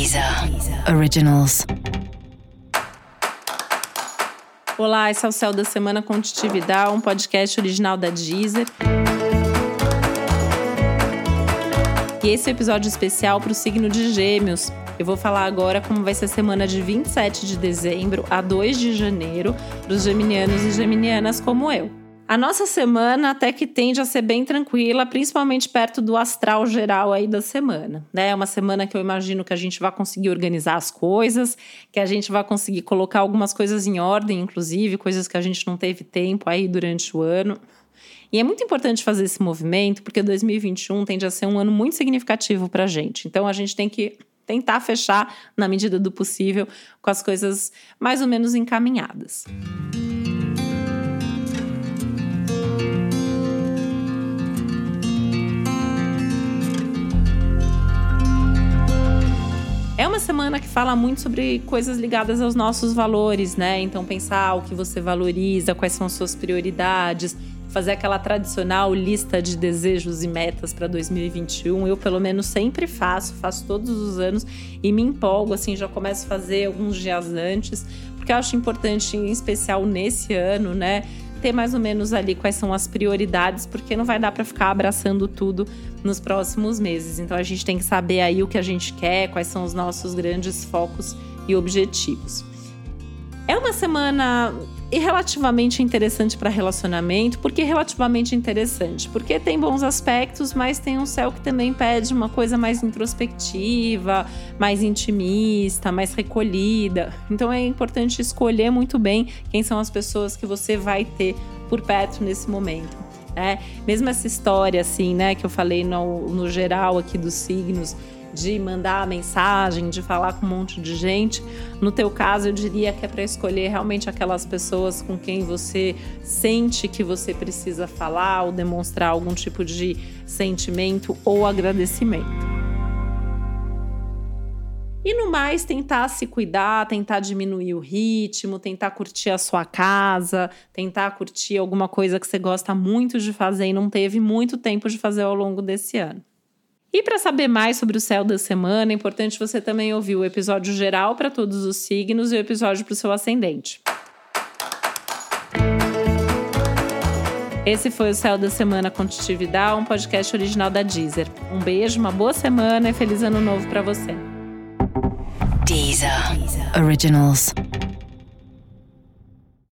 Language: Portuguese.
Deezer Originals. Olá, esse é o Céu da Semana Contitividade, um podcast original da Deezer. E esse é um episódio especial para o signo de Gêmeos. Eu vou falar agora como vai ser a semana de 27 de dezembro a 2 de janeiro para os geminianos e geminianas como eu. A nossa semana até que tende a ser bem tranquila, principalmente perto do astral geral aí da semana. Né? É uma semana que eu imagino que a gente vai conseguir organizar as coisas, que a gente vai conseguir colocar algumas coisas em ordem, inclusive coisas que a gente não teve tempo aí durante o ano. E é muito importante fazer esse movimento, porque 2021 tende a ser um ano muito significativo para a gente. Então a gente tem que tentar fechar, na medida do possível, com as coisas mais ou menos encaminhadas. É semana que fala muito sobre coisas ligadas aos nossos valores, né? Então, pensar o que você valoriza, quais são as suas prioridades, fazer aquela tradicional lista de desejos e metas para 2021. Eu, pelo menos, sempre faço, faço todos os anos e me empolgo, assim, já começo a fazer alguns dias antes, porque eu acho importante, em especial nesse ano, né? Ter mais ou menos ali quais são as prioridades, porque não vai dar para ficar abraçando tudo nos próximos meses. Então a gente tem que saber aí o que a gente quer, quais são os nossos grandes focos e objetivos. É uma semana relativamente interessante para relacionamento. Por que relativamente interessante? Porque tem bons aspectos, mas tem um céu que também pede uma coisa mais introspectiva, mais intimista, mais recolhida. Então é importante escolher muito bem quem são as pessoas que você vai ter por perto nesse momento. É, mesmo essa história assim, né, que eu falei no, no geral aqui dos signos, de mandar mensagem, de falar com um monte de gente. No teu caso, eu diria que é para escolher realmente aquelas pessoas com quem você sente que você precisa falar ou demonstrar algum tipo de sentimento ou agradecimento. E no mais, tentar se cuidar, tentar diminuir o ritmo, tentar curtir a sua casa, tentar curtir alguma coisa que você gosta muito de fazer e não teve muito tempo de fazer ao longo desse ano. E para saber mais sobre o céu da semana, é importante você também ouvir o episódio geral para todos os signos e o episódio para o seu ascendente. Esse foi o Céu da Semana Contitividade, um podcast original da Deezer. Um beijo, uma boa semana e feliz ano novo para você. Deezer. Originals.